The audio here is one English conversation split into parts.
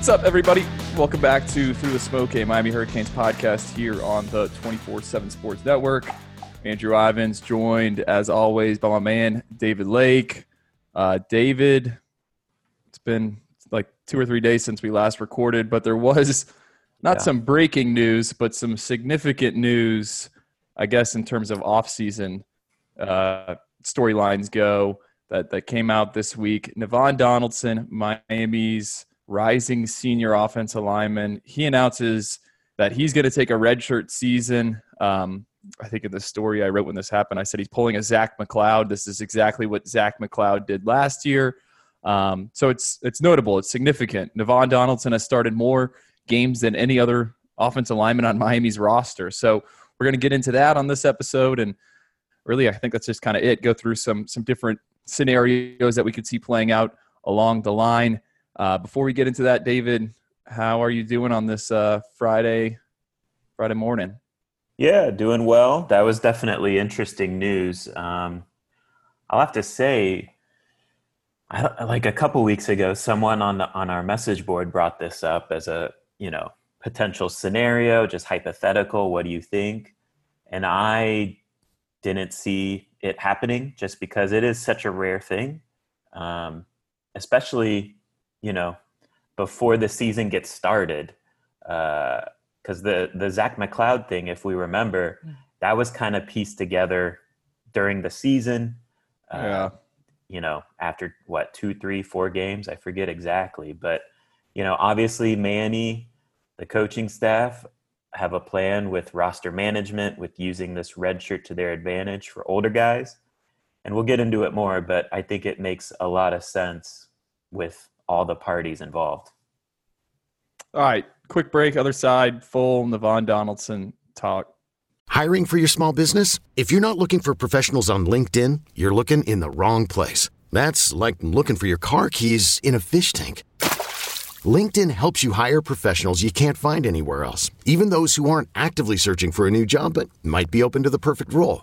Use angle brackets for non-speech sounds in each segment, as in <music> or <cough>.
What's up, everybody? Welcome back to Through the Smoke, a Miami Hurricanes podcast here on the 24 7 Sports Network. Andrew Ivins, joined as always by my man, David Lake. Uh, David, it's been like two or three days since we last recorded, but there was not yeah. some breaking news, but some significant news, I guess, in terms of offseason uh, storylines go that, that came out this week. Navaughn Donaldson, Miami's rising senior offensive lineman. He announces that he's going to take a redshirt season. Um, I think in the story I wrote when this happened, I said he's pulling a Zach McCloud. This is exactly what Zach McCloud did last year. Um, so it's it's notable. It's significant. Navaughn Donaldson has started more games than any other offensive lineman on Miami's roster. So we're going to get into that on this episode, and really, I think that's just kind of it. Go through some some different scenarios that we could see playing out along the line. Uh, before we get into that, David, how are you doing on this uh, Friday Friday morning? Yeah, doing well. That was definitely interesting news. Um, I'll have to say, I, like a couple weeks ago, someone on the, on our message board brought this up as a you know potential scenario, just hypothetical. What do you think? And I didn't see it happening just because it is such a rare thing, um, especially you know, before the season gets started. Because uh, the the Zach McCloud thing, if we remember, hmm. that was kind of pieced together during the season. Uh, yeah. You know, after what two, three, four games, I forget exactly, but you know, obviously Manny, the coaching staff have a plan with roster management with using this red shirt to their advantage for older guys. And we'll get into it more, but I think it makes a lot of sense with all the parties involved. All right, quick break. Other side, full Navaughn Donaldson talk. Hiring for your small business? If you're not looking for professionals on LinkedIn, you're looking in the wrong place. That's like looking for your car keys in a fish tank. LinkedIn helps you hire professionals you can't find anywhere else, even those who aren't actively searching for a new job but might be open to the perfect role.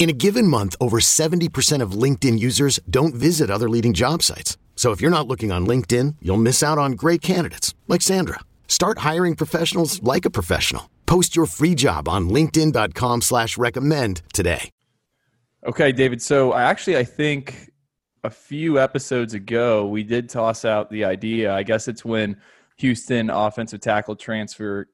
In a given month, over 70% of LinkedIn users don't visit other leading job sites. So if you're not looking on LinkedIn, you'll miss out on great candidates like Sandra. Start hiring professionals like a professional. Post your free job on LinkedIn.com slash recommend today. Okay, David. So I actually I think a few episodes ago we did toss out the idea. I guess it's when Houston offensive tackle transfer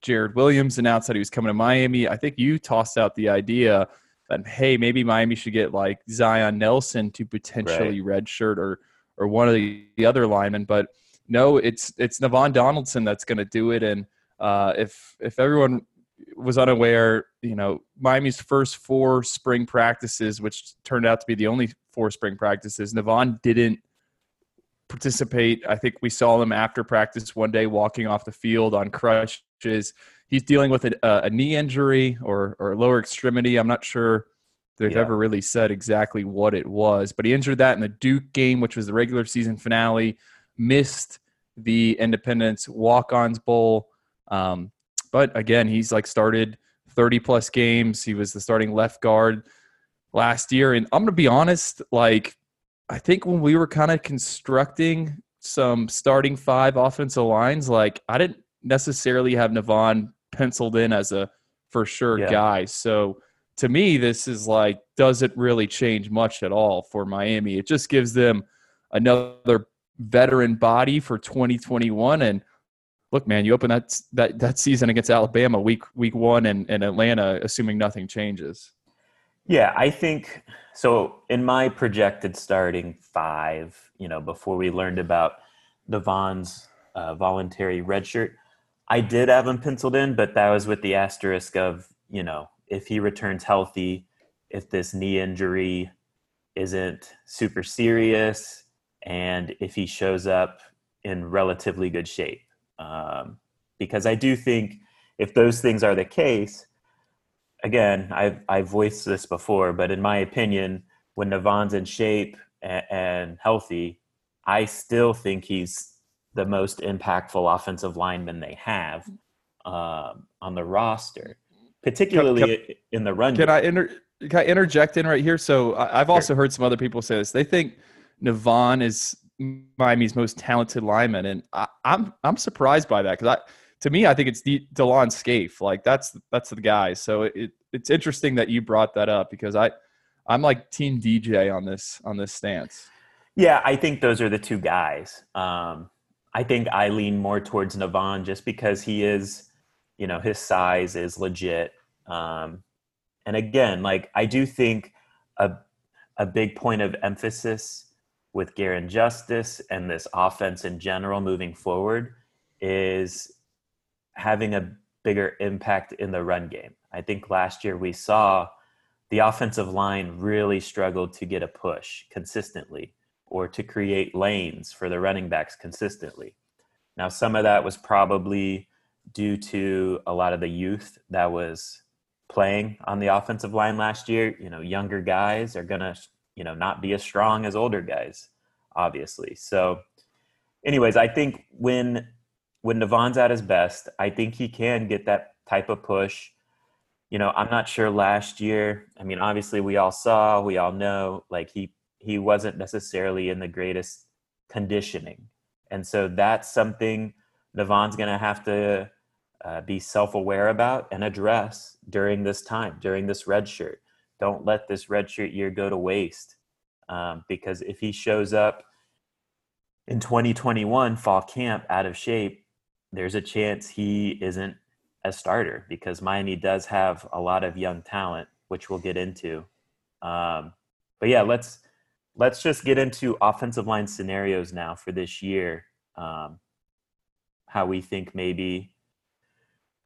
Jared Williams announced that he was coming to Miami. I think you tossed out the idea that hey, maybe Miami should get like Zion Nelson to potentially right. redshirt or – or one of the, the other linemen. But no, it's it's Navaughn Donaldson that's going to do it. And uh, if if everyone was unaware, you know, Miami's first four spring practices, which turned out to be the only four spring practices, Navaughn didn't participate. I think we saw him after practice one day walking off the field on crutches. He's dealing with a, a knee injury or, or lower extremity. I'm not sure They've yeah. ever really said exactly what it was. But he injured that in the Duke game, which was the regular season finale, missed the Independence Walk Ons Bowl. Um, but again, he's like started 30 plus games. He was the starting left guard last year. And I'm going to be honest, like, I think when we were kind of constructing some starting five offensive lines, like, I didn't necessarily have Navaughn penciled in as a for sure yeah. guy. So, to me, this is like, doesn't really change much at all for Miami? It just gives them another veteran body for 2021. And look, man, you open that that that season against Alabama week week one and, and Atlanta, assuming nothing changes. Yeah, I think so. In my projected starting five, you know, before we learned about Navaughn's uh, voluntary redshirt, I did have him penciled in, but that was with the asterisk of you know if he returns healthy, if this knee injury isn't super serious, and if he shows up in relatively good shape. Um, because I do think if those things are the case, again, I've I've voiced this before, but in my opinion, when Navaughn's in shape and, and healthy, I still think he's the most impactful offensive lineman they have um, on the roster, particularly Can- can- in the run. Can game. I inter- can I interject in right here? So I- I've also heard some other people say this. They think Navaughn is Miami's most talented lineman, and I, I'm I'm surprised by that because I to me I think it's De- Delon Scaife. Like that's that's the guy. So it it's interesting that you brought that up because I I'm like Team DJ on this on this stance. Yeah, I think those are the two guys. Um, I think I lean more towards Navaughn just because he is, you know, his size is legit. Um, and again, like I do think a a big point of emphasis with Garin Justice and this offense in general moving forward is having a bigger impact in the run game. I think last year we saw the offensive line really struggled to get a push consistently or to create lanes for the running backs consistently. Now, some of that was probably due to a lot of the youth that was playing on the offensive line last year. You know, younger guys are going to, you know, not be as strong as older guys, obviously. So, anyways, I think when when Navaughn's at his best, I think he can get that type of push. You know, I'm not sure last year. I mean, obviously we all saw, we all know, like he he wasn't necessarily in the greatest conditioning. And so that's something Navaughn's going to have to uh, be self aware about and address during this time, during this red shirt. Don't let this red shirt year go to waste. Um, because if he shows up in 2021 fall camp out of shape, there's a chance he isn't a starter because Miami does have a lot of young talent, which we'll get into. Um, but yeah, let's let's just get into offensive line scenarios now for this year. Um, how we think maybe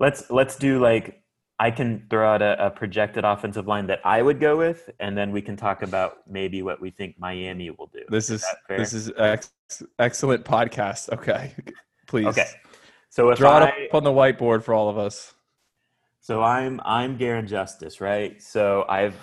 let's let's do like I can throw out a, a, projected offensive line that I would go with, and then we can talk about maybe what we think Miami will do. This is, is this is ex- excellent podcast. Okay, <laughs> please. Okay, so if draw I, it up on the whiteboard for all of us. So I'm I'm Garin Justice, right? So I've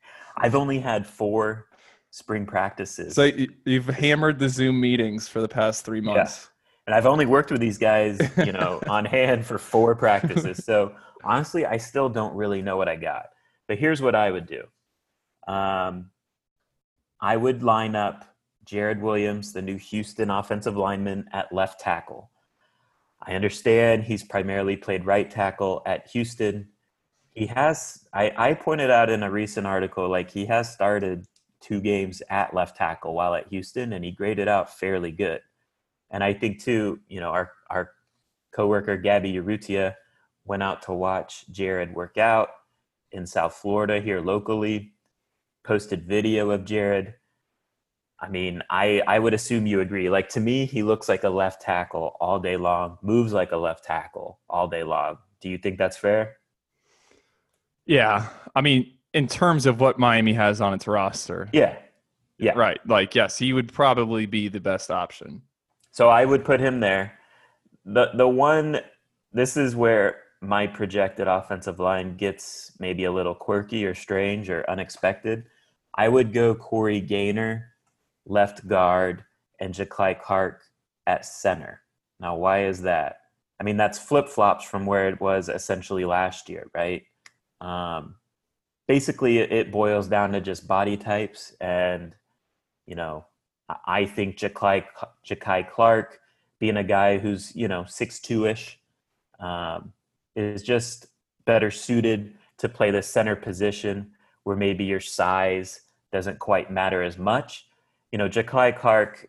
<laughs> I've only had four spring practices. So you've hammered the Zoom meetings for the past three months. Yeah. And I've only worked with these guys, you know, <laughs> on hand for four practices. So honestly, I still don't really know what I got. But here's what I would do. Um, I would line up Jared Williams, the new Houston offensive lineman, at left tackle. I understand he's primarily played right tackle at Houston. He has, I, I pointed out in a recent article, like he has started two games at left tackle while at Houston, and he graded out fairly good. And I think too, you know, our our coworker Gabby Urrutia went out to watch Jared work out in South Florida here locally, posted video of Jared. I mean, I I would assume you agree. Like to me, he looks like a left tackle all day long, moves like a left tackle all day long. Do you think that's fair? Yeah. I mean, in terms of what Miami has on its roster. Yeah. Yeah. Right. Like, yes, he would probably be the best option. So I would put him there. The the one this is where my projected offensive line gets maybe a little quirky or strange or unexpected. I would go Corey Gaynor, left guard, and Jakai Clark at center. Now, why is that? I mean, that's flip flops from where it was essentially last year, right? Um, basically, it boils down to just body types and, you know, I think Jakai, Jakai Clark, being a guy who's you know six two ish, um, is just better suited to play the center position where maybe your size doesn't quite matter as much. You know, Jakai Clark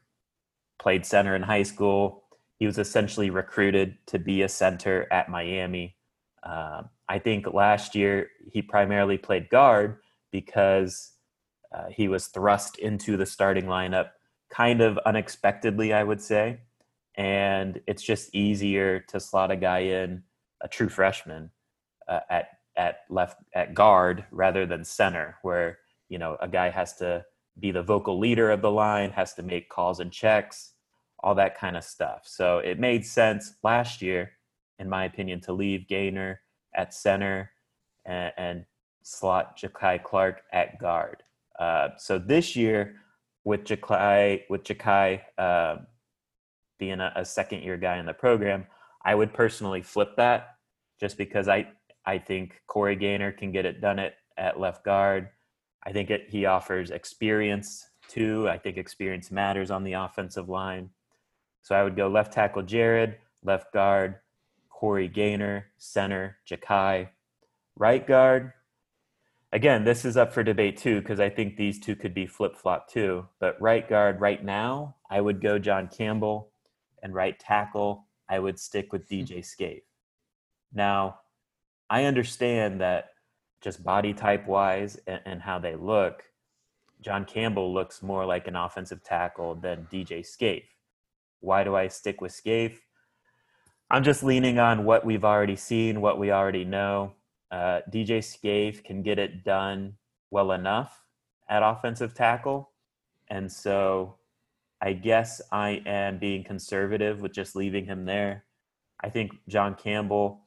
played center in high school. He was essentially recruited to be a center at Miami. Uh, I think last year he primarily played guard because uh, he was thrust into the starting lineup kind of unexpectedly, I would say. And it's just easier to slot a guy in, a true freshman, uh, at at left at guard rather than center, where you know a guy has to be the vocal leader of the line, has to make calls and checks, all that kind of stuff. So it made sense last year, in my opinion, to leave Gaynor at center and, and slot Jakai Clark at guard. Uh, so this year, with Jakai, with Jakai uh, being a, a second year guy in the program, I would personally flip that just because I I think Corey Gaynor can get it done at, at left guard. I think it, he offers experience too. I think experience matters on the offensive line. So I would go left tackle Jared, left guard Corey Gaynor, center Jakai, right guard. Again, this is up for debate too because I think these two could be flip flop too. But right guard right now, I would go John Campbell, and right tackle I would stick with hmm. DJ Scaife. Now, I understand that just body type wise and, and, how they look, John Campbell looks more like an offensive tackle than DJ Scaife. Why do I stick with Scaife? I'm just leaning on what we've already seen, what we already know. Uh, DJ Scaife can get it done well enough at offensive tackle. And so I guess I am being conservative with just leaving him there. I think John Campbell,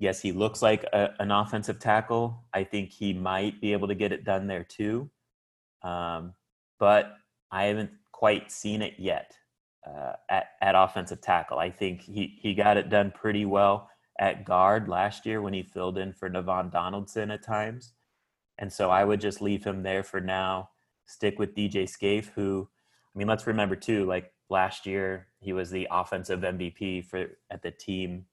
yes, he looks like a, an offensive tackle. I think he might be able to get it done there too. Um, but I haven't quite seen it yet uh, at, at offensive tackle. I think he, he got it done pretty well at guard last year when he filled in for Navaughn Donaldson at times. And so I would just leave him there for now, stick with DJ Scaife, who, I mean, let's remember too, like last year, he was the offensive MVP for at the team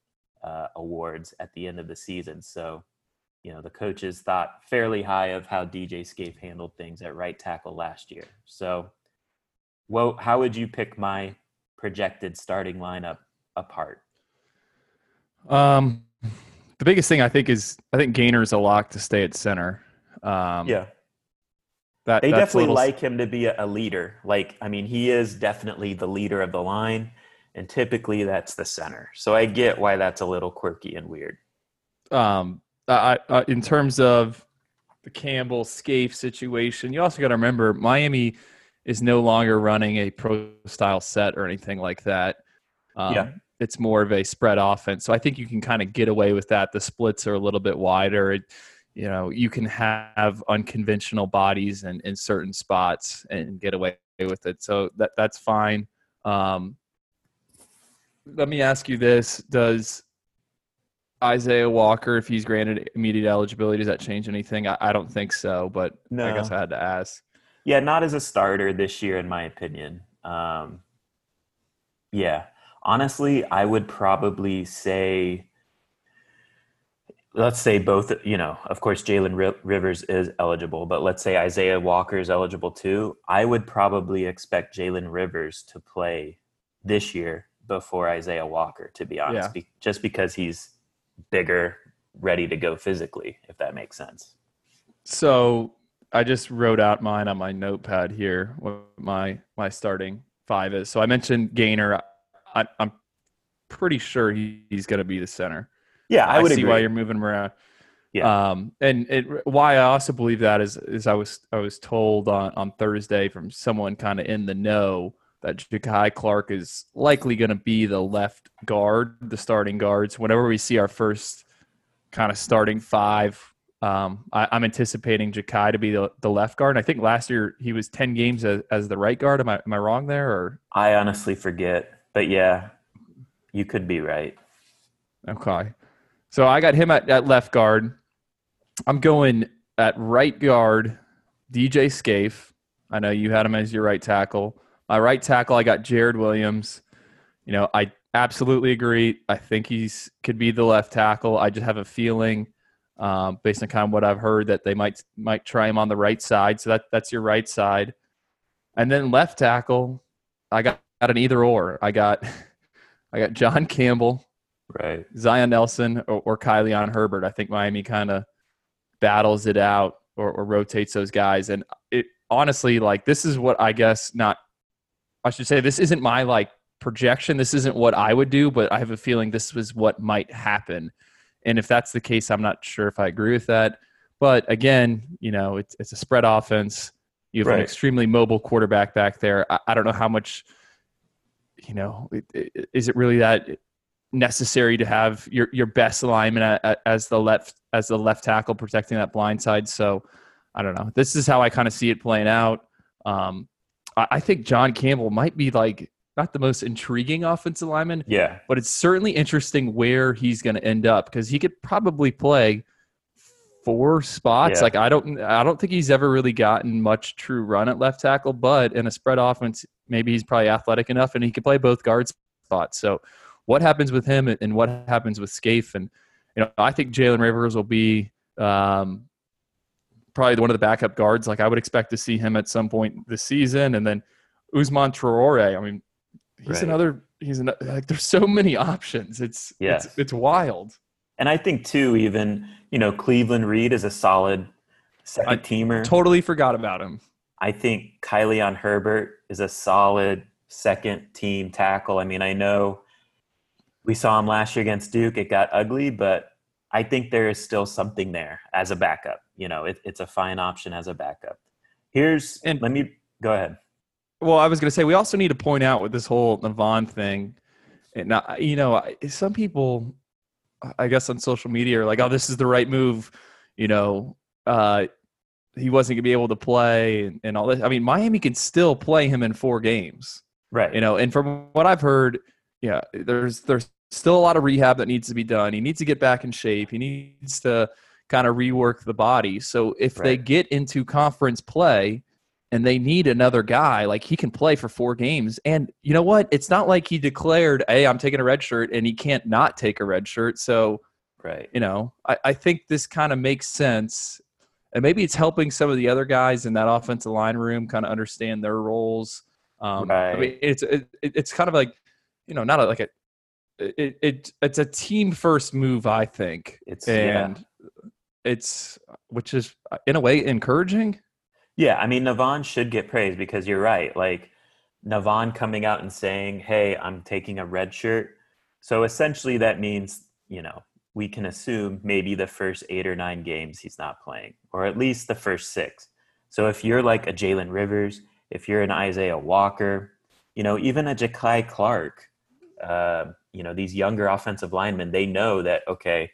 uh, awards at the end of the season. So, you know, the coaches thought fairly high of how DJ Scaife handled things at right tackle last year. So, well, how would you pick my projected starting lineup apart? Um, the biggest thing I think is I think Gaynor's a lock to stay at center. Um, yeah, that they definitely little... like him to be a, leader. Like, I mean, he is definitely the leader of the line, and typically that's the center. So I get why that's a little quirky and weird. Um, I, I in terms of the Campbell Scaife situation, you also got to remember Miami is no longer running a pro style set or anything like that. Um, yeah. It's more of a spread offense. So I think you can kind of get away with that. The splits are a little bit wider. It, you know, you can have unconventional bodies in, in certain spots and get away with it. So that that's fine. Um, let me ask you this: Does Isaiah Walker, if he's granted immediate eligibility, does that change anything? I, I don't think so, but no. I guess I had to ask. Yeah, not as a starter this year, in my opinion. Um, yeah, honestly, I would probably say, let's say both. You know, of course, Jalen Rivers is eligible, but let's say Isaiah Walker is eligible too. I would probably expect Jalen Rivers to play this year before Isaiah Walker, to be honest, yeah. be- just because he's bigger, ready to go physically, if that makes sense. So I just wrote out mine on my notepad here. What my my starting five is. So I mentioned Gaynor. I, am pretty sure he, he's going to be the center. Yeah, I, I would see agree. why you're moving him around. Yeah. Um, and it, why I also believe that is is I was I was told on, on Thursday from someone kind of in the know that Jakai Clark is likely going to be the left guard, the starting guards. Whenever we see our first kind of starting five um, I, am anticipating Jakai to be the, the, left guard. I think last year he was 10 games as, as, the right guard. Am I, am I wrong there? Or I honestly forget, but yeah, you could be right. Okay. So I got him at, at left guard. I'm going at right guard, DJ Scaife. I know you had him as your right tackle. My right tackle, I got Jared Williams. You know, I absolutely agree. I think he's could be the left tackle. I just have a feeling – um, based on kind of what I've heard that they might might try him on the right side. So that that's your right side, and then left tackle, I got, got an either or. I got <laughs> I got John Campbell, right, Zion Nelson, or, or Kai-Leon Herbert. I think Miami kind of battles it out or, or rotates those guys, and it honestly like this is what I guess not. I should say this isn't my like projection. This isn't what I would do, but I have a feeling this was what might happen and if that's the case, I'm not sure if I agree with that. But again, you know, it's, it's a spread offense. You have right. an extremely mobile quarterback back there. I, I, don't know how much, you know, it, it, is it really that necessary to have your your best alignment as the left as the left tackle protecting that blind side. So I don't know. This is how I kind of see it playing out. Um, I, I think John Campbell might be like not the most intriguing offensive lineman. Yeah. But it's certainly interesting where he's going to end up because he could probably play four spots. Yeah. Like I don't I don't think he's ever really gotten much true run at left tackle, but in a spread offense, maybe he's probably athletic enough and he could play both guard spots. So what happens with him and what happens with Scaife and you know I think Jalen Rivers will be um, probably one of the backup guards. Like I would expect to see him at some point this season, and then Usman Traore. I mean, he's right. another. He's an, like there's so many options. It's yes. it's it's wild. And I think too, even you know, Cleveland Reed is a solid second I teamer. Totally forgot about him. I think Kai-Leon Herbert is a solid second team tackle. I mean, I know we saw him last year against Duke. It got ugly, but I think there is still something there as a backup. You know, it, it's a fine option as a backup. Here's and let me go ahead. Well, I was going to say we also need to point out with this whole Navaughn thing. And now, you know, some people, I guess, on social media are like, "Oh, this is the right move." You know, uh, he wasn't going to be able to play and, and all this. I mean, Miami can still play him in four games, right? You know, and from what I've heard, yeah, there's there's still a lot of rehab that needs to be done. He needs to get back in shape. He needs to kind of rework the body. So if right. they get into conference play and they need another guy, like he can play for four games. And you know what? It's not like he declared, "Hey, I'm taking a red shirt," and he can't not take a red shirt. So, right, you know, I, I think this kind of makes sense. And maybe it's helping some of the other guys in that offensive line room kind of understand their roles. Um, right. I mean, it's it, it's kind of like, you know, not a, like a it, it it's a team first move, I think. It's and yeah. it's which is in a way encouraging. Yeah, I mean Navaughn should get praise because you're right. Like Navaughn coming out and saying, "Hey, I'm taking a red shirt." So essentially, that means you know we can assume maybe the first eight or nine games he's not playing, or at least the first six. So if you're like a Jalen Rivers, if you're an Isaiah Walker, you know, even a Jakai Clark, uh, you know these younger offensive linemen they know that okay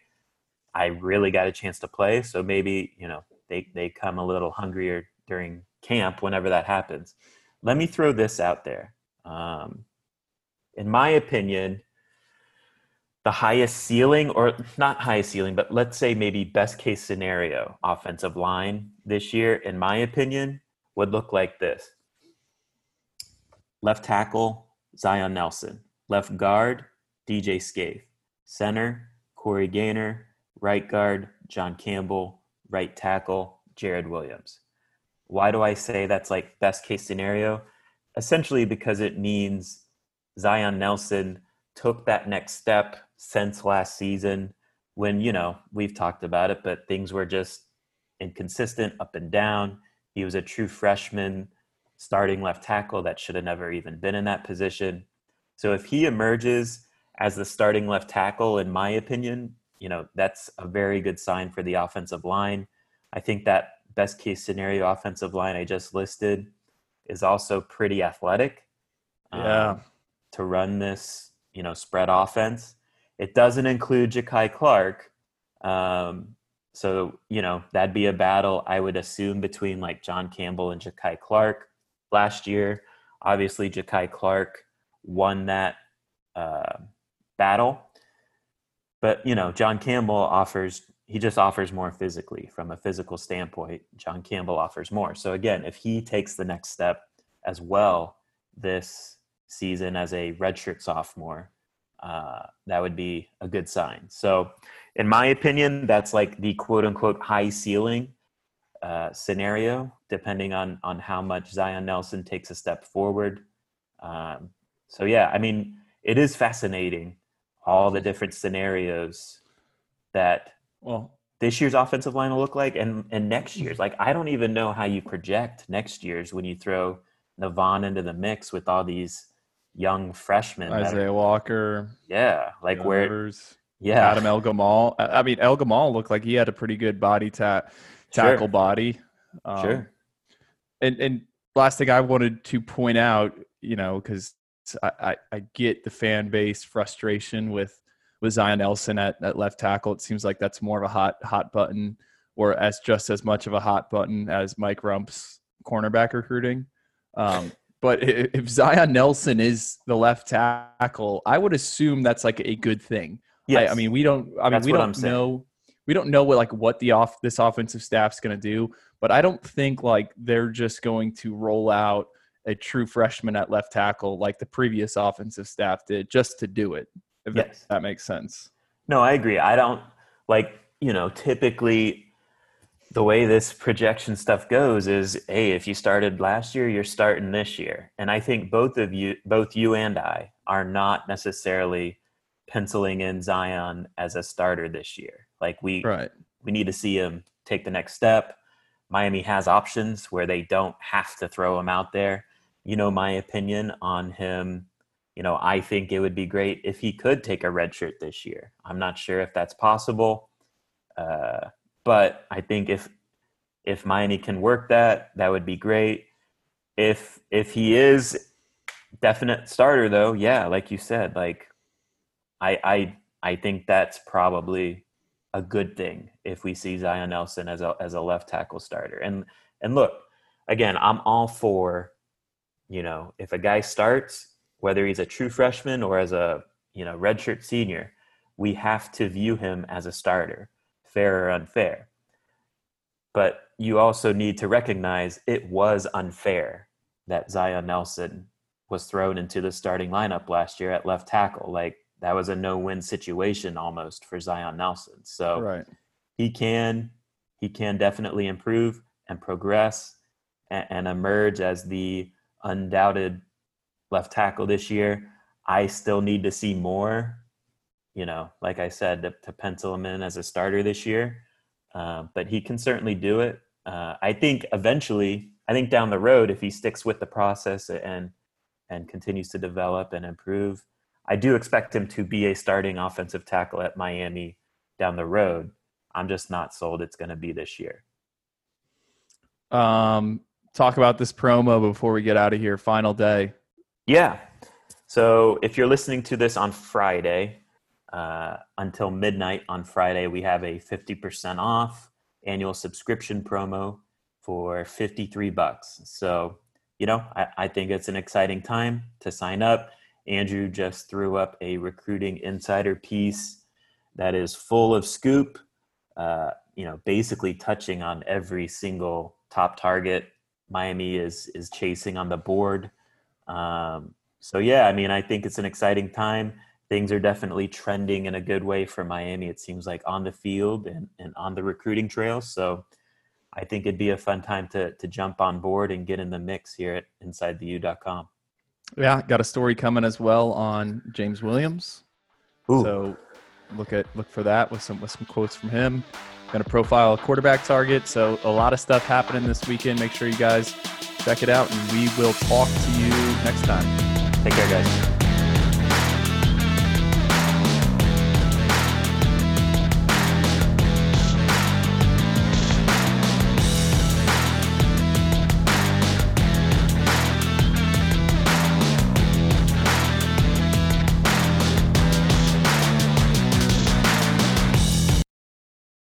i really got a chance to play so maybe you know they they come a little hungrier during camp whenever that happens let me throw this out there um, in my opinion the highest ceiling or not highest ceiling but let's say maybe best case scenario offensive line this year in my opinion would look like this left tackle zion nelson left guard DJ Scaife. Center, Corey Gaynor. Right guard, John Campbell. Right tackle, Jared Williams. Why do I say that's like best case scenario? Essentially because it means Zion Nelson took that next step since last season when, you know, we've talked about it, but things were just inconsistent up and down. He was a true freshman starting left tackle that should have never even been in that position. So if he emerges as the starting left tackle, in my opinion, you know, that's a very good sign for the offensive line. I think that best case scenario offensive line I just listed is also pretty athletic. Yeah. Um, to run this, you know, spread offense. It doesn't include Jakai Clark. Um, so, you know, that'd be a battle, I would assume, between like John Campbell and Jakai Clark. Last year, obviously, Jakai Clark won that uh, battle. But you know, John Campbell offers he just offers more physically from a physical standpoint. John Campbell offers more. So again, if he takes the next step as well this season as a redshirt sophomore, uh, that would be a good sign. So, in my opinion, that's like the quote unquote high ceiling uh, scenario, depending on on how much Zion Nelson takes a step forward. Um, so yeah, I mean, it is fascinating all the different scenarios that well this year's offensive line will look like and and next year's. Like i don't even know how you project next year's when you throw Navaughn into the mix with all these young freshmen isaiah are, walker yeah like where Rivers, yeah. Adam el gamal i mean el gamal looked like he had a pretty good body ta- tackle sure. body. Um, sure. and and last thing i wanted to point out you know because I, I, I get the fan base frustration with with Zion Nelson at, at left tackle. It seems like that's more of a hot hot button, or as just as much of a hot button as Mike Rumph's cornerback recruiting. Um, but if Zion Nelson is the left tackle, I would assume that's like a good thing. Yes. I, I mean, we don't. I mean, that's we don't know. We don't know what like what the off this offensive staff's going to do. But I don't think like they're just going to roll out a true freshman at left tackle like the previous offensive staff did just to do it. If yes. that, that makes sense. No, I agree. I don't like, you know, typically the way this projection stuff goes is hey, if you started last year, you're starting this year. And I think both of you, both you and I, are not necessarily penciling in Zion as a starter this year. Like we right. we need to see him take the next step. Miami has options where they don't have to throw him out there. You know my opinion on him. You know, I think it would be great if he could take a red shirt this year. I'm not sure if that's possible. Uh, but I think if if Miami can work that, that would be great. If if he is definite starter though, yeah, like you said, like I I I think that's probably a good thing if we see Zion Nelson as a as a left tackle starter. And and look, again, I'm all for, you know, if a guy starts, whether he's a true freshman or as a you know redshirt senior, we have to view him as a starter, fair or unfair. But you also need to recognize it was unfair that Zion Nelson was thrown into the starting lineup last year at left tackle. Like that was a no-win situation almost for Zion Nelson. So right. he can he can definitely improve and progress and, and emerge as the undoubted left tackle this year. I still need to see more, you know, like I said, to, to pencil him in as a starter this year. Uh, but he can certainly do it. Uh, I think eventually, I think down the road, if he sticks with the process and and continues to develop and improve, I do expect him to be a starting offensive tackle at Miami down the road. I'm just not sold it's going to be this year. Um, talk about this promo before we get out of here. Final day. Yeah. So if you're listening to this on Friday, uh, until midnight on Friday, we have a 50% off annual subscription promo for 53 bucks. So, you know, I, I think it's an exciting time to sign up. Andrew just threw up a recruiting insider piece that is full of scoop, uh, you know, basically touching on every single top target Miami is is chasing on the board. Um, so yeah, I mean, I think it's an exciting time. Things are definitely trending in a good way for Miami. It seems like on the field and, and on the recruiting trail. So I think it'd be a fun time to to jump on board and get in the mix here at InsideTheU.com. Yeah, got a story coming as well on James Williams. Ooh. So look at look for that with some with some quotes from him. Going to profile a quarterback target. So a lot of stuff happening this weekend. Make sure you guys check it out, and we will talk to you next time. Take care, guys.